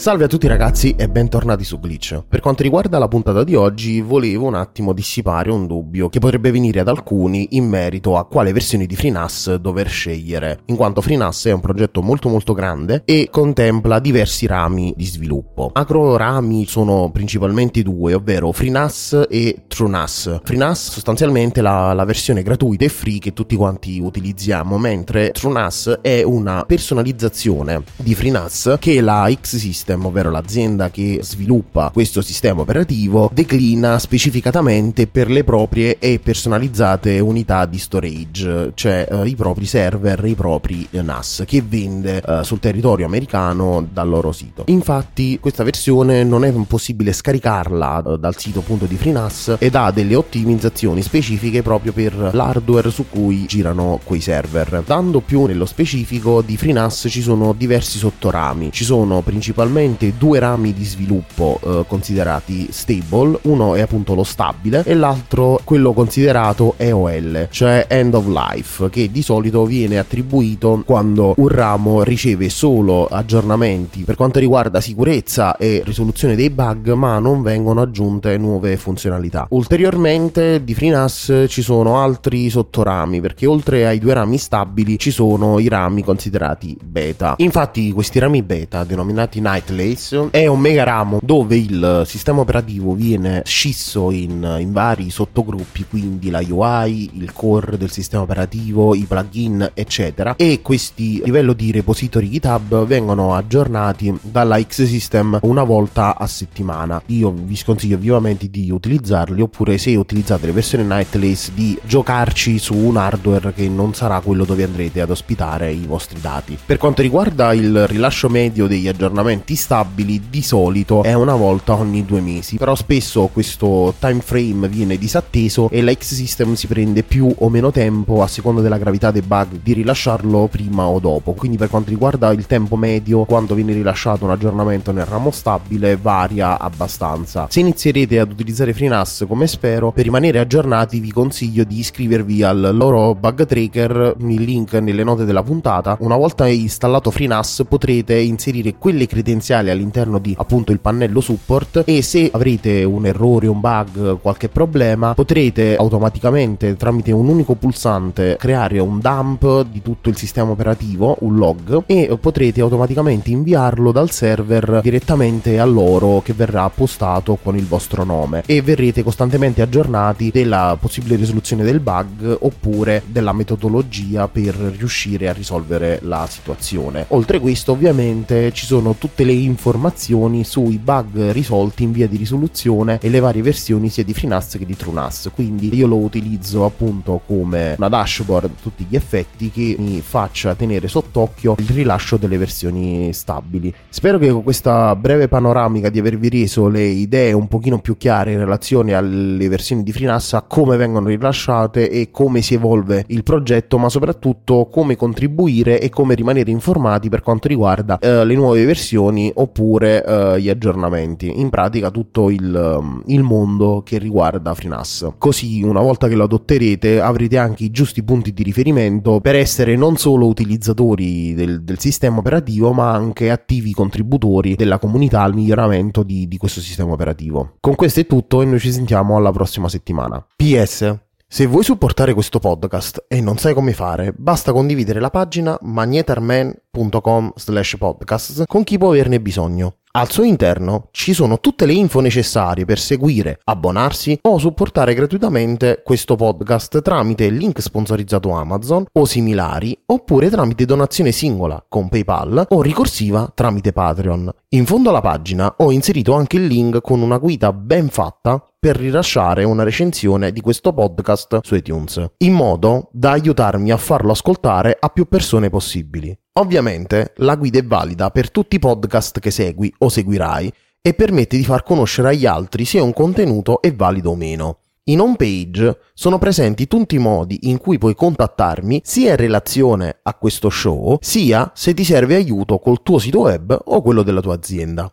Salve a tutti ragazzi e bentornati su Glitch. Per quanto riguarda la puntata di oggi, volevo un attimo dissipare un dubbio che potrebbe venire ad alcuni in merito a quale versione di FreeNAS dover scegliere, in quanto FreeNAS è un progetto molto molto grande e contempla diversi rami di sviluppo. Macro rami sono principalmente due, ovvero FreeNAS e TrueNAS. FreeNAS sostanzialmente la, la versione gratuita e free che tutti quanti utilizziamo, mentre TrueNAS è una personalizzazione di FreeNAS che la X-System System, ovvero l'azienda che sviluppa questo sistema operativo, declina specificatamente per le proprie e personalizzate unità di storage, cioè eh, i propri server, i propri NAS che vende eh, sul territorio americano dal loro sito. Infatti questa versione non è possibile scaricarla eh, dal sito appunto di FreeNAS ed ha delle ottimizzazioni specifiche proprio per l'hardware su cui girano quei server. Dando più nello specifico di FreeNAS ci sono diversi sottorami, ci sono principalmente principalmente due rami di sviluppo eh, considerati stable, uno è appunto lo stabile e l'altro quello considerato EOL, cioè end of life, che di solito viene attribuito quando un ramo riceve solo aggiornamenti per quanto riguarda sicurezza e risoluzione dei bug, ma non vengono aggiunte nuove funzionalità. Ulteriormente di FreeNAS ci sono altri sottorami, perché oltre ai due rami stabili ci sono i rami considerati beta. Infatti questi rami beta, denominati Night Atlas è un mega ramo dove il sistema operativo viene scisso in, in vari sottogruppi, quindi la UI, il core del sistema operativo, i plugin, eccetera. E questi livello di repository GitHub vengono aggiornati dalla X-System una volta a settimana. Io vi sconsiglio vivamente di utilizzarli oppure se utilizzate le versioni Nightlace di giocarci su un hardware che non sarà quello dove andrete ad ospitare i vostri dati. Per quanto riguarda il rilascio medio degli aggiornamenti stabili di solito è una volta ogni due mesi, però spesso questo time frame viene disatteso e la X-System si prende più o meno tempo a seconda della gravità dei bug di rilasciarlo prima o dopo. Quindi per quanto riguarda il tempo medio quando viene rilasciato un aggiornamento nel ramo stabile varia abbastanza. Se inizierete ad utilizzare FreeNAS come spero, per rimanere aggiornati vi consiglio di iscrivervi al loro bug tracker, il link nelle note della puntata. Una volta installato FreeNAS potrete inserire quelle credenziali essenziali all'interno di appunto il pannello support e se avrete un errore, un bug, qualche problema potrete automaticamente tramite un unico pulsante creare un dump di tutto il sistema operativo, un log e potrete automaticamente inviarlo dal server direttamente a loro che verrà postato con il vostro nome e verrete costantemente aggiornati della possibile risoluzione del bug oppure della metodologia per riuscire a risolvere la situazione. Oltre questo ovviamente ci sono tutte le informazioni sui bug risolti in via di risoluzione e le varie versioni sia di FreeNAS che di TrueNAS. Quindi io lo utilizzo appunto come una dashboard a tutti gli effetti che mi faccia tenere sott'occhio il rilascio delle versioni stabili. Spero che con questa breve panoramica di avervi reso le idee un pochino più chiare in relazione alle versioni di FreeNAS, a come vengono rilasciate e come si evolve il progetto, ma soprattutto come contribuire e come rimanere informati per quanto riguarda eh, le nuove versioni oppure uh, gli aggiornamenti, in pratica tutto il, um, il, mondo che riguarda FreeNAS. Così una volta che lo adotterete avrete anche i giusti punti di riferimento per essere non solo utilizzatori del, del sistema operativo ma anche attivi contributori della comunità al miglioramento di, di questo sistema operativo. Con questo è tutto e noi ci sentiamo alla prossima settimana. PS se vuoi supportare questo podcast e non sai come fare, basta condividere la pagina magnetarman.com slash podcast con chi può averne bisogno. Al suo interno ci sono tutte le info necessarie per seguire, abbonarsi o supportare gratuitamente questo podcast tramite link sponsorizzato Amazon o similari oppure tramite donazione singola con PayPal o ricorsiva tramite Patreon. In fondo alla pagina ho inserito anche il link con una guida ben fatta per rilasciare una recensione di questo podcast su iTunes, in modo da aiutarmi a farlo ascoltare a più persone possibili. Ovviamente la guida è valida per tutti i podcast che segui o seguirai e permette di far conoscere agli altri se un contenuto è valido o meno. In home page sono presenti tutti i modi in cui puoi contattarmi sia in relazione a questo show, sia se ti serve aiuto col tuo sito web o quello della tua azienda.